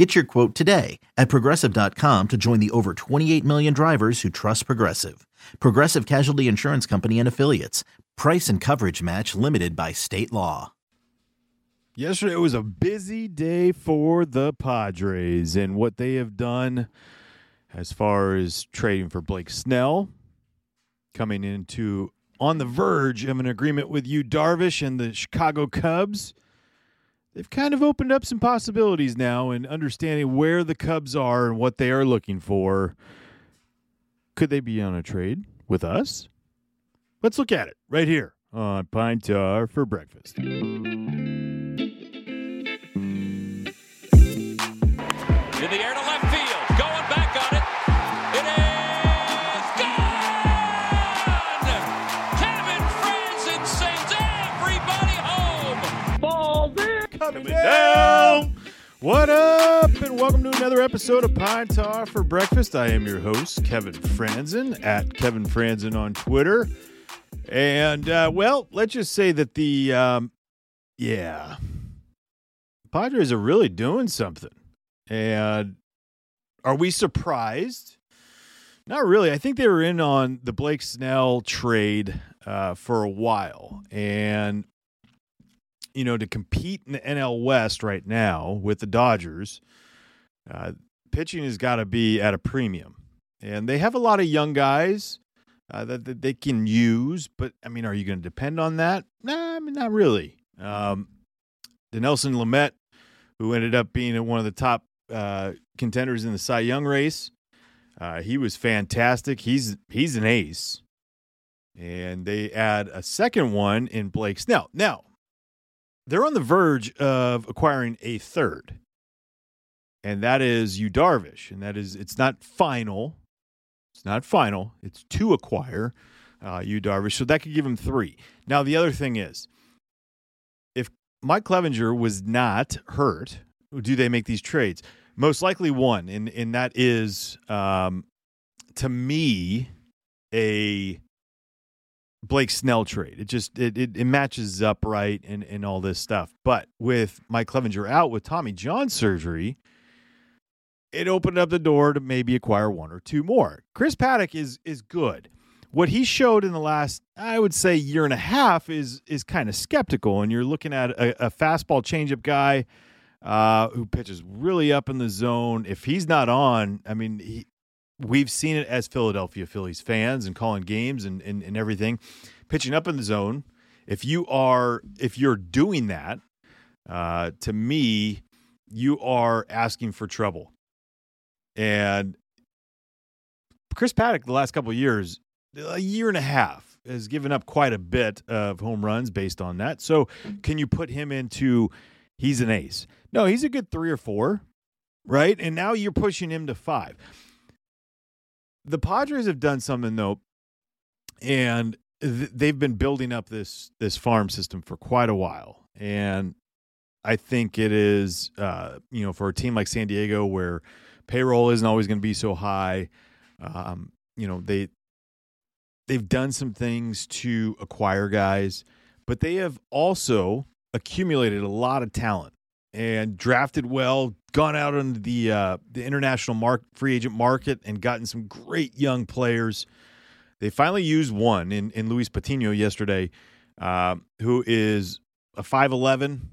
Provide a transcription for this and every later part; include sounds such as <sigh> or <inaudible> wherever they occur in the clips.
Get your quote today at progressive.com to join the over 28 million drivers who trust Progressive. Progressive Casualty Insurance Company and Affiliates. Price and coverage match limited by state law. Yesterday was a busy day for the Padres and what they have done as far as trading for Blake Snell, coming into on the verge of an agreement with Yu Darvish and the Chicago Cubs. They've kind of opened up some possibilities now and understanding where the Cubs are and what they are looking for. Could they be on a trade with us? Let's look at it right here on Pine Tar for breakfast. In the air to coming down. What up, and welcome to another episode of Pine Tar for Breakfast. I am your host, Kevin Frandsen, at Kevin Frandsen on Twitter. And, uh, well, let's just say that the, um, yeah, Padres are really doing something. And are we surprised? Not really. I think they were in on the Blake Snell trade uh, for a while. And you know, to compete in the NL West right now with the Dodgers, uh, pitching has got to be at a premium. And they have a lot of young guys uh, that, that they can use, but I mean, are you going to depend on that? Nah, I mean, not really. Um, Dinelson Lamet, who ended up being one of the top uh, contenders in the Cy Young race, uh, he was fantastic. He's he's an ace, and they add a second one in Blake Snell. Now, they're on the verge of acquiring a third, and that is Yu Darvish, and that is it's not final. It's not final. It's to acquire uh, Darvish, so that could give him three. Now the other thing is, if Mike Clevinger was not hurt, do they make these trades? Most likely one, and and that is um, to me a Blake Snell trade. It just it, it, it matches up right and, and all this stuff. But with Mike Clevinger out with Tommy John surgery, it opened up the door to maybe acquire one or two more. Chris Paddack is is good. What he showed in the last, I would say, year and a half is is kind of skeptical. And you're looking at a, a fastball changeup guy uh, who pitches really up in the zone. If he's not on, I mean, he, we've seen it as Philadelphia Phillies fans and calling games and, and, and everything, pitching up in the zone. If you are if you're doing that, uh, to me, you are asking for trouble. And Chris Paddack, the last couple years, a year and a half, has given up quite a bit of home runs based on that. So, can you put him into? He's an ace. No, he's a good three or four, right? And now you're pushing him to five the Padres have done something though, and th- they've been building up this this farm system for quite a while, and I think it is, uh, you know, for a team like San Diego where payroll isn't always going to be so high, um, you know, they they've done some things to acquire guys, but they have also accumulated a lot of talent and drafted well, gone out on the uh, the international mark, free agent market and gotten some great young players. They finally used one in in Luis Patino yesterday, uh, who is a five eleven,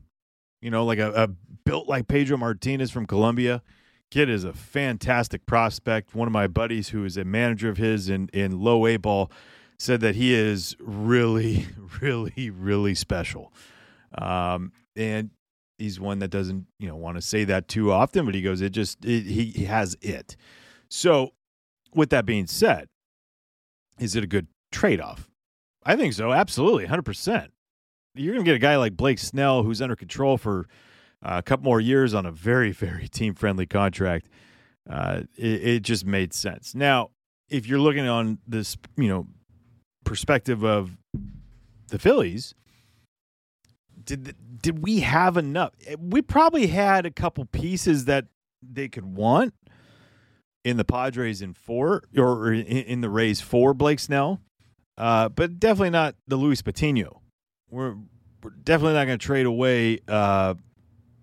you know, like a, a built like Pedro Martinez from Colombia. Kid is a fantastic prospect. One of my buddies, who is a manager of his in in low A ball, said that he is really, <laughs> really, really special. Um, and he's one that doesn't you know want to say that too often but he goes it just it, he, he has it. So with that being said is it a good trade-off? I think so absolutely 100% you're going to get a guy like blake snell who's under control for uh, a couple more years on a very <laughs> very team friendly contract. Uh, it, it just made sense. Now if you're looking on this you know perspective of the Phillies, did did we have enough? We probably had a couple pieces that they could want in the Padres in four or in, in the Rays for Blake Snell, uh, but definitely not the Luis Patino. We're we're definitely not going to trade away, uh,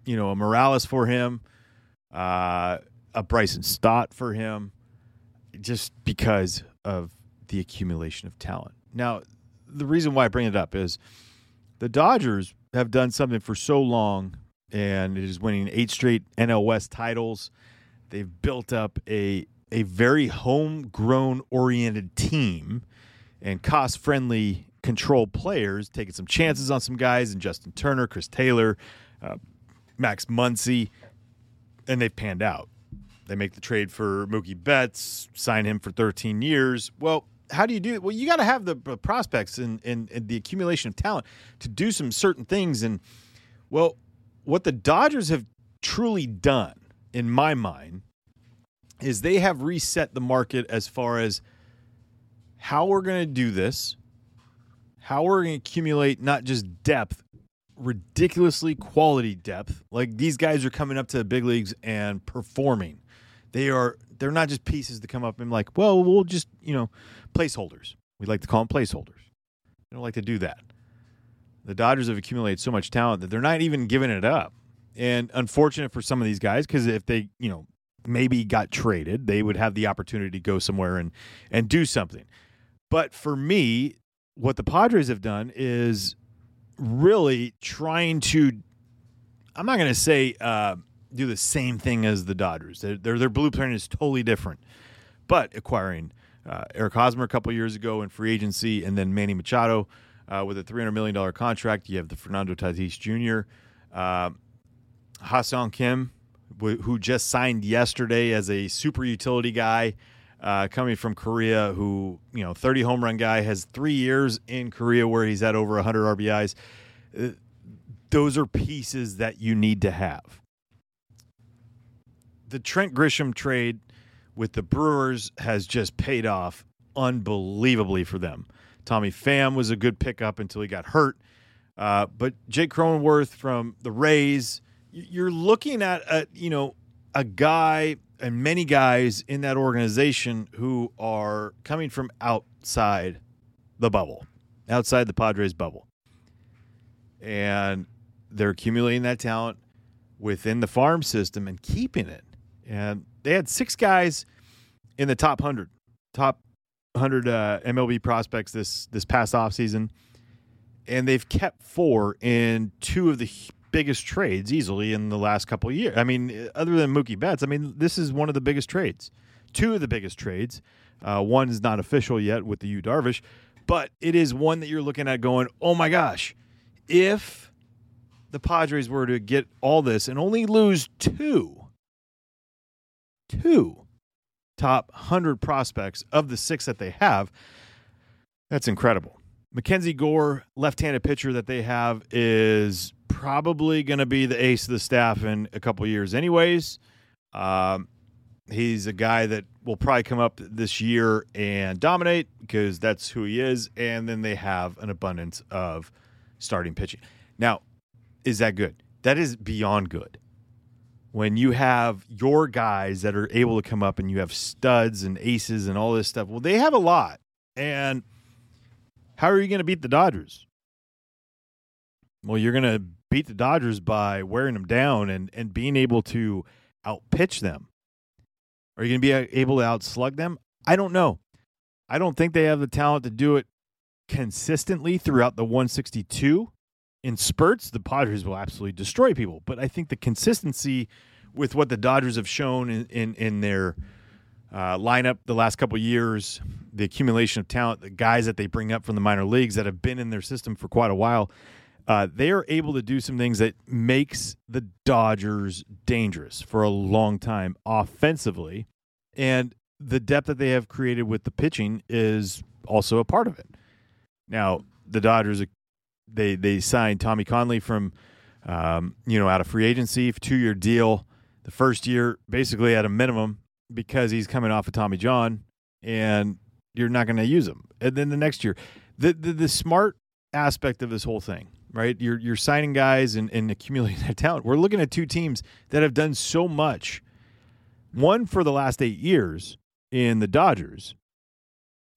you know, a Morales for him, uh, a Bryson Stott for him, just because of the accumulation of talent. Now, the reason why I bring it up is the Dodgers have done something for so long, and it is winning eight straight NL West titles. They've built up a a very homegrown oriented team and cost friendly control players, taking some chances on some guys and Justin Turner, Chris Taylor, uh, Max Muncy, and they've panned out. They make the trade for Mookie Betts, sign him for 13 years. Well, how do you do it? Well, you got to have the prospects and, and, and the accumulation of talent to do some certain things. And, well, what the Dodgers have truly done, in my mind, is they have reset the market as far as how we're going to do this, how we're going to accumulate not just depth, ridiculously quality depth. Like these guys are coming up to the big leagues and performing. They are they're not just pieces to come up and like, well, we'll just, you know, placeholders. We like to call them placeholders. They don't like to do that. The Dodgers have accumulated so much talent that they're not even giving it up. And unfortunate for some of these guys because if they, you know, maybe got traded, they would have the opportunity to go somewhere and and do something. But for me, what the Padres have done is really trying to. I'm not going to say uh, do the same thing as the Dodgers. Their, their, their blueprint is totally different. But acquiring uh, Eric Hosmer a couple years ago in free agency, and then Manny Machado uh, with a $300 million contract. You have the Fernando Tatis Jr., uh, Ha-Seong Kim, who just signed yesterday as a super utility guy uh, coming from Korea, who you know, 30 home run guy, has three years in Korea where he's at over 100 RBIs. Uh, those are pieces that you need to have. The Trent Grisham trade with the Brewers has just paid off unbelievably for them. Tommy Pham was a good pickup until he got hurt. Uh, but Jake Cronenworth from the Rays, you're looking at a you know a guy and many guys in that organization who are coming from outside the bubble, outside the Padres bubble. And they're accumulating that talent within the farm system and keeping it. And they had six guys in the top 100, top 100 uh, MLB prospects this this past offseason. And they've kept four in two of the biggest trades easily in the last couple years. I mean, other than Mookie Betts, I mean, this is one of the biggest trades. Two of the biggest trades. Uh, one is not official yet with the Yu Darvish, but it is one that you're looking at going, oh my gosh, if the Padres were to get all this and only lose two, two top 100 prospects of the six that they have, that's incredible. Mackenzie Gore, left handed pitcher that they have, is probably going to be the ace of the staff in a couple years, anyways. Um, he's a guy that will probably come up this year and dominate because that's who he is. And then they have an abundance of starting pitching. Now, is that good? That is beyond good. When you have your guys that are able to come up and you have studs and aces and all this stuff, well, they have a lot. And how are you going to beat the Dodgers? Well, you're going to beat the Dodgers by wearing them down and, and being able to outpitch them. Are you going to be able to outslug them? I don't know. I don't think they have the talent to do it consistently throughout the 162. In spurts, the Padres will absolutely destroy people. But I think the consistency with what the Dodgers have shown in, in, in their uh, lineup the last couple years, the accumulation of talent, the guys that they bring up from the minor leagues that have been in their system for quite a while, uh, they are able to do some things that makes the Dodgers dangerous for a long time offensively, and the depth that they have created with the pitching is also a part of it. Now, the Dodgers they they signed Tommy Kahnle from um, you know out of free agency, two year deal. The first year basically at a minimum because he's coming off of Tommy John, and you're not going to use him. And then the next year, the, the the smart aspect of this whole thing, right? You're you're signing guys and, and accumulating <laughs> that talent. We're looking at two teams that have done so much. One for the last eight years in the Dodgers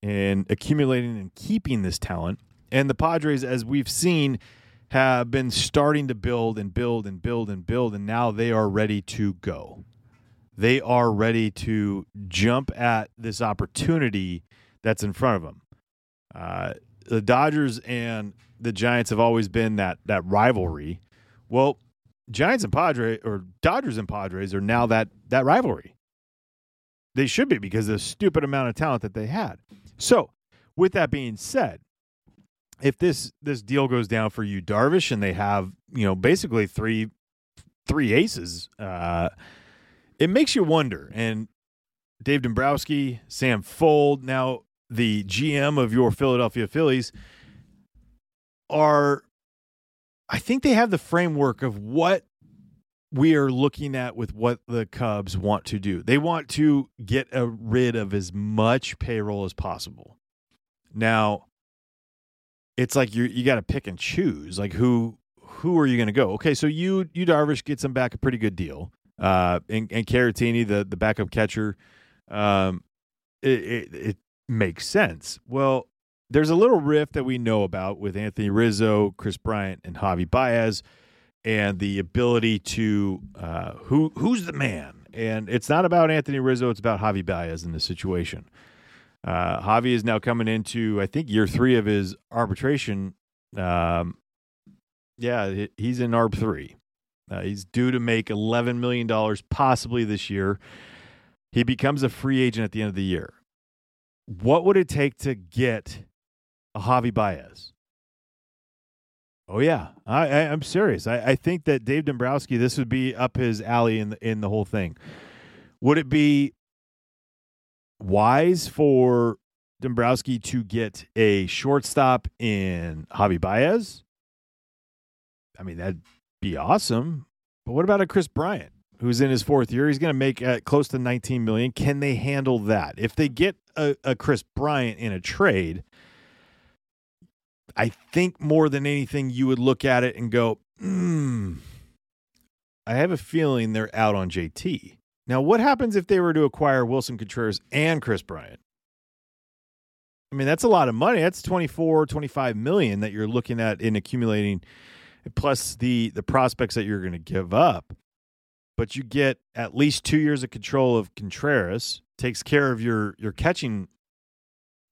and accumulating and keeping this talent. And the Padres, as we've seen, have been starting to build and build and build and build, and now they are ready to go. They are ready to jump at this opportunity that's in front of them. Uh, the Dodgers and the Giants have always been that that rivalry. Well, Giants and Padres or Dodgers and Padres are now that that rivalry. They should be because of the stupid amount of talent that they had. So, with that being said, if this this deal goes down for Yu, Darvish and they have you know basically three three aces, uh, it makes you wonder. And Dave Dombrowski, Sam Fuld, now the GM of your Philadelphia Phillies, are I think they have the framework of what we are looking at with what the Cubs want to do. They want to get a, rid of as much payroll as possible. Now, it's like you you got to pick and choose. Like who who are you going to go? Okay, so you Yu Darvish gets him back a pretty good deal. Uh, and, and Caratini, the the backup catcher, um, it, it, it makes sense. Well, there's a little rift that we know about with Anthony Rizzo, Kris Bryant, and Javi Baez and the ability to uh, who who's the man. And it's not about Anthony Rizzo; it's about Javi Baez in this situation. Uh, Javi is now coming into, I think, year three of his arbitration. Um, yeah, he's in ARB three. Uh, he's due to make eleven million dollars possibly this year. He becomes a free agent at the end of the year. What would it take to get a Javi Baez? Oh yeah, I, I am serious. I, I think that Dave Dombrowski, this would be up his alley in the, in the whole thing. Would it be wise for Dombrowski to get a shortstop in Javi Baez? I mean, that'd be awesome. But what about a Kris Bryant, who's in his fourth year? He's going to make uh, close to 19 million. Can they handle that? If they get a, a Kris Bryant in a trade, I think more than anything, you would look at it and go, hmm, I have a feeling they're out on JT. Now, what happens if they were to acquire Willson Contreras and Kris Bryant? I mean, that's a lot of money. That's 24, 25 million that you're looking at in accumulating, plus the the prospects that you're going to give up. But you get at least two years of control of Contreras, takes care of your your catching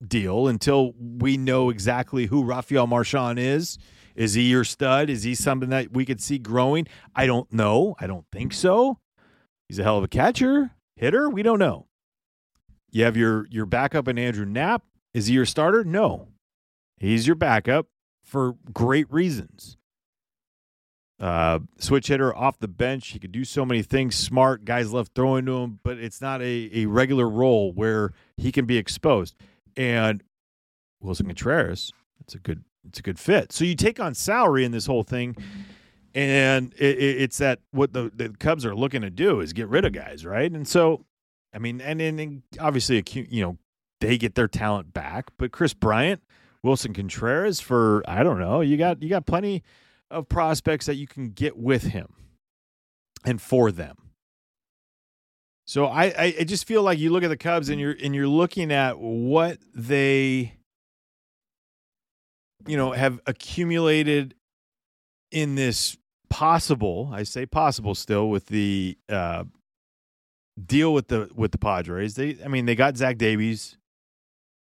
deal until we know exactly who Rafael Marchán is. Is he your stud? Is he something that we could see growing? I don't know. I don't think so. He's a hell of a catcher, hitter. We don't know. You have your your backup in Andrew Knapp. Is he your starter? No. He's your backup for great reasons. Uh, switch hitter off the bench. He could do so many things. Smart guys love throwing to him, but it's not a, a regular role where he can be exposed and Willson Contreras. It's a good it's a good fit. So you take on salary in this whole thing, and it, it, it's that what the, the Cubs are looking to do is get rid of guys, right? And so, I mean, and and, obviously, you know, they get their talent back, but Kris Bryant, Willson Contreras, for I don't know, you got you got plenty of prospects that you can get with him and for them. So I, I just feel like you look at the Cubs and you're and you're looking at what they you know have accumulated in this possible I say possible still with the uh, deal with the with the Padres. They I mean they got Zach Davies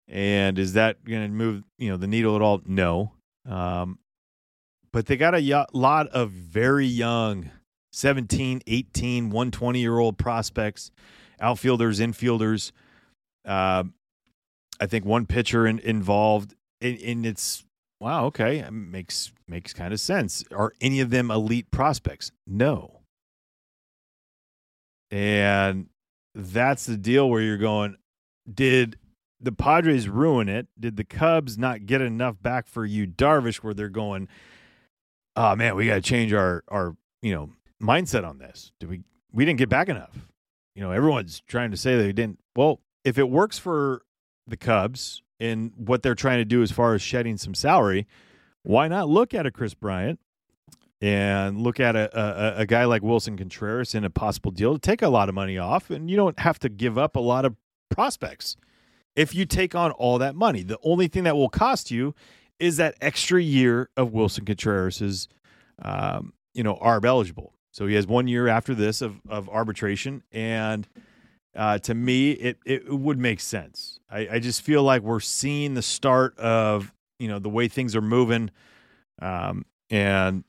and is that going to move you know the needle at all? No. Um, but they got a y- lot of very young 17, 18, 120 year old prospects, outfielders, infielders. Uh, I think one pitcher in, involved, and, and it's wow, okay, makes makes kind of sense. Are any of them elite prospects? No. And that's the deal where you're going, did the Padres ruin it? Did the Cubs not get enough back for Yu, Darvish where they're going, oh man, we got to change our our, you know, mindset on this? Do we we didn't get back enough? You know, everyone's trying to say they didn't. Well, if it works for the Cubs and what they're trying to do as far as shedding some salary, why not look at a Kris Bryant and look at a, a, a guy like Willson Contreras in a possible deal to take a lot of money off, and you don't have to give up a lot of prospects if you take on all that money. The only thing that will cost you is that extra year of Willson Contreras's, um, you know, ARB eligible. So he has one year after this of of arbitration, and uh, to me, it it would make sense. I, I just feel like we're seeing the start of you know the way things are moving, um, and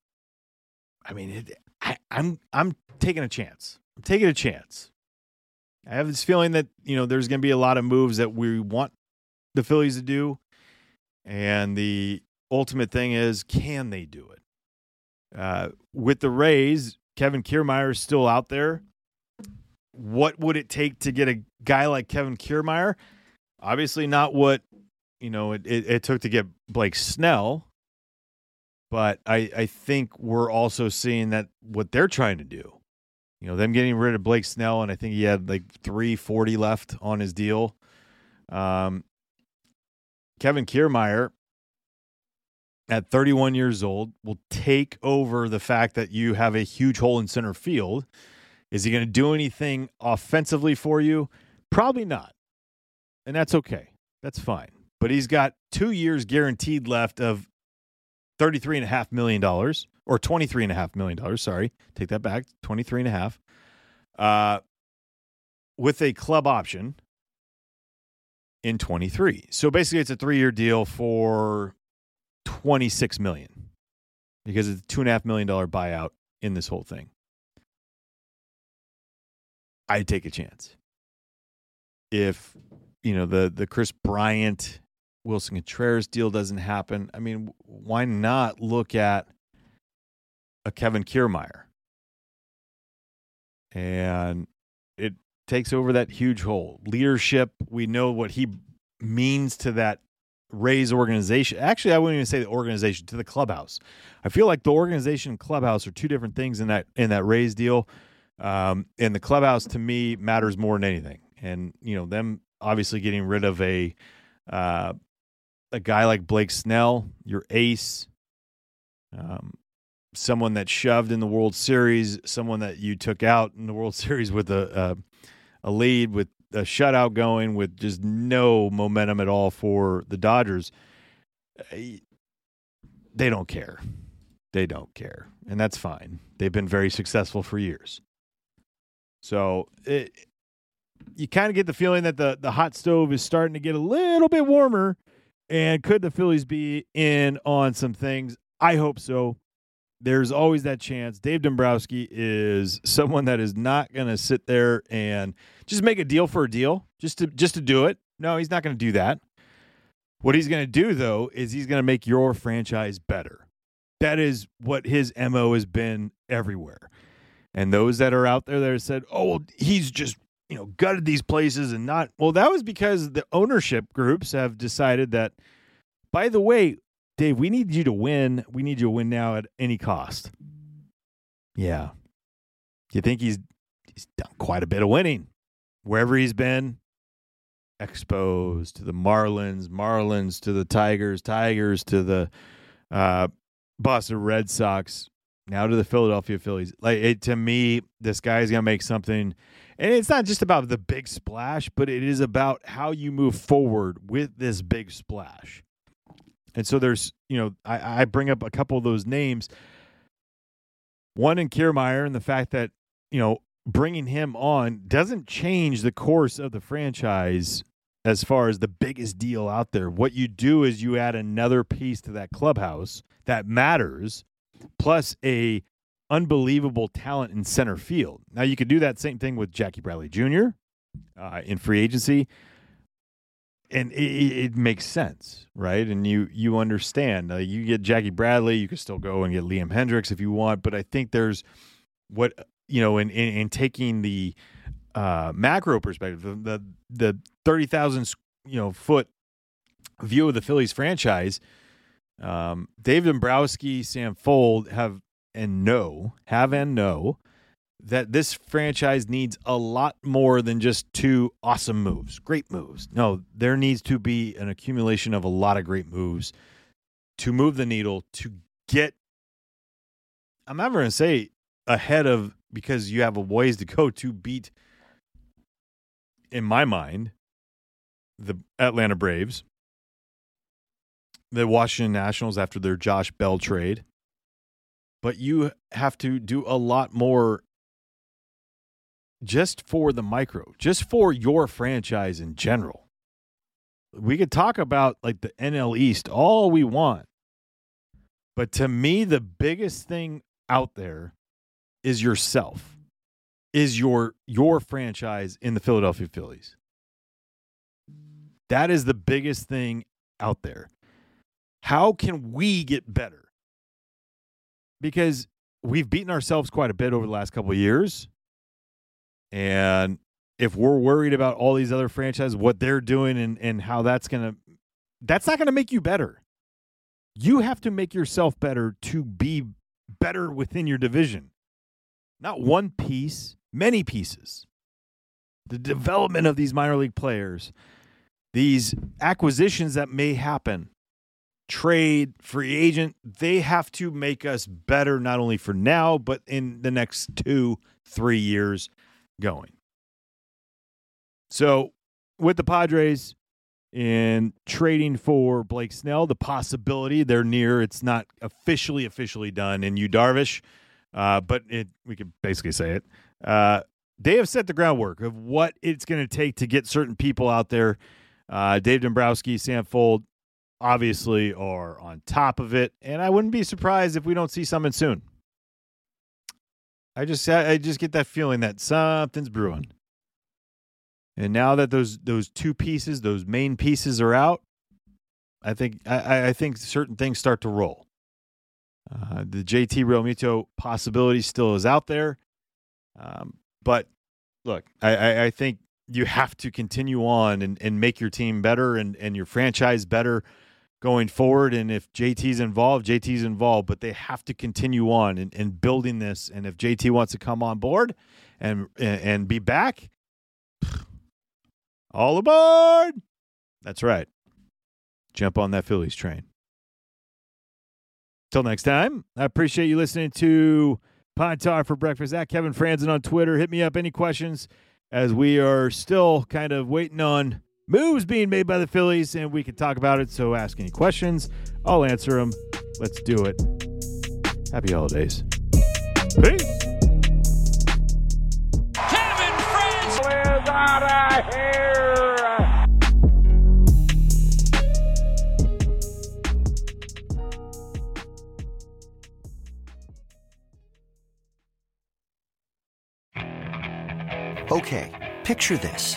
I mean, it, I, I'm I'm taking a chance. I'm taking a chance. I have this feeling that you know there's going to be a lot of moves that we want the Phillies to do, and the ultimate thing is, can they do it? Uh, with the Rays, Kevin Kiermaier is still out there. What would it take to get a guy like Kevin Kiermaier? Obviously, not what you know it, it, it took to get Blake Snell, but I, I think we're also seeing that what they're trying to do. You know, them getting rid of Blake Snell, and I think he had like 340 left on his deal. Um, Kevin Kiermaier, at 31 years old, will take over the fact that you have a huge hole in center field. Is he going to do anything offensively for you? Probably not. And that's okay. That's fine. But he's got two years guaranteed left of $33.5 million or $23.5 million. Sorry. Take that back. 23 and a half. Uh, with a club option in 23. So basically, it's a three year deal for 26 million because it's a two and a half million dollar buyout in this whole thing. I'd take a chance. If, you know, the the Kris Bryant Willson Contreras deal doesn't happen, I mean, why not look at a Kevin Kiermaier? And it takes over that huge hole. Leadership, we know what he means to that Rays organization. Actually, I wouldn't even say the organization to the clubhouse. I feel like the organization and clubhouse are two different things in that in that Rays deal. Um, and the clubhouse to me matters more than anything. And you know them obviously getting rid of a uh, a guy like Blake Snell, your ace, um, someone that shoved in the World Series, someone that you took out in the World <laughs> Series with a a, a lead with a shutout going with just no momentum at all for the Dodgers. Eh, they don't care. They don't care. And that's fine. They've been very successful for years. So it, you kind of get the feeling that the, the hot stove is starting to get a little bit warmer and could the Phillies be in on some things? I hope so. There's always that chance. Dave Dombrowski is someone that is not going to sit there and just make a deal for a deal, just to just to do it. No, he's not going to do that. What he's going to do though is he's going to make your franchise better. That is what his MO has been everywhere. And those that are out there that said, "Oh, well, he's just you know, gutted these places and not. Well, that was because the ownership groups have decided that, by the way, Dave, we need you to win. We need you to win now at any cost. Yeah. You think he's he's done quite a bit of winning wherever he's been? Exposed to the Marlins, Marlins to the Tigers, Tigers to the uh, Boston Red Sox, now to the Philadelphia Phillies. Like it, to me, this guy's gonna make something and it's not just about the big splash, but it is about how you move forward with this big splash. And so there's, you know, I, I bring up a couple of those names. One in Kiermaier and the fact that, you know, bringing him on doesn't change the course of the franchise as far as the biggest deal out there. What you do is you add another piece to that clubhouse that matters, plus a unbelievable talent in center field. Now you could do that same thing with Jackie Bradley Jr. Uh, in free agency, and it, it, makes sense, right? And you you understand. Uh, you get Jackie Bradley, you could still go and get Liam Hendriks if you want, but I think there's what you know in in, in taking the uh, macro perspective, the the, the thirty thousand you know foot view of the Phillies franchise. Um, Dave Dombrowski, Sam Fuld have and know, have and know that this franchise needs a lot more than just two awesome moves, great moves. No, there needs to be an accumulation of a lot of great moves to move the needle to get. I'm never going to say ahead of because you have a ways to go to beat. In my mind, the Atlanta Braves, the Washington Nationals after their Josh Bell trade. But you have to do a lot more just for the micro, just for your franchise in general. We could talk about like the NL East all we want. But to me, the biggest thing out there is yourself, is your your franchise in the Philadelphia Phillies. That is the biggest thing out there. How can we get better? Because we've beaten ourselves quite a bit over the last couple years. And if we're worried about all these other franchises, what they're doing and, and how that's going to, that's not going to make you better. You have to make yourself better to be better within your division. Not one piece, many pieces. The development of these minor league players, these acquisitions that may happen, trade, free agent, they have to make us better, not only for now, but in the next two, three years going. So, with the Padres in trading for Blake Snell, the possibility they're near, it's not officially, officially done in Yu, Darvish, uh, but it, we could basically say it. Uh, they have set the groundwork of what it's going to take to get certain people out there. Uh, Dave Dombrowski, Sam Fuld, obviously are on top of it, and I wouldn't be surprised if we don't see something soon. I just I just get that feeling that something's brewing. And now that those those two pieces, those main pieces are out, I think I, I think certain things start to roll. Uh, the JT Realmuto possibility still is out there, um, but look, I, I, I think you have to continue on and, and make your team better and, and your franchise better going forward. And if JT's involved, JT's involved, but they have to continue on and, building this. And if JT wants to come on board and and be back, <sighs> all aboard. That's right. Jump on that Phillies train. Till next time, I appreciate you listening to Pine Tar for Breakfast at Kevin Frandsen on Twitter. Hit me up any questions as we are still kind of waiting on moves being made by the Phillies, and we can talk about it. So ask any questions. I'll answer them. Let's do it. Happy holidays. Peace. Kevin Frandsen. is out of here. Okay, picture this.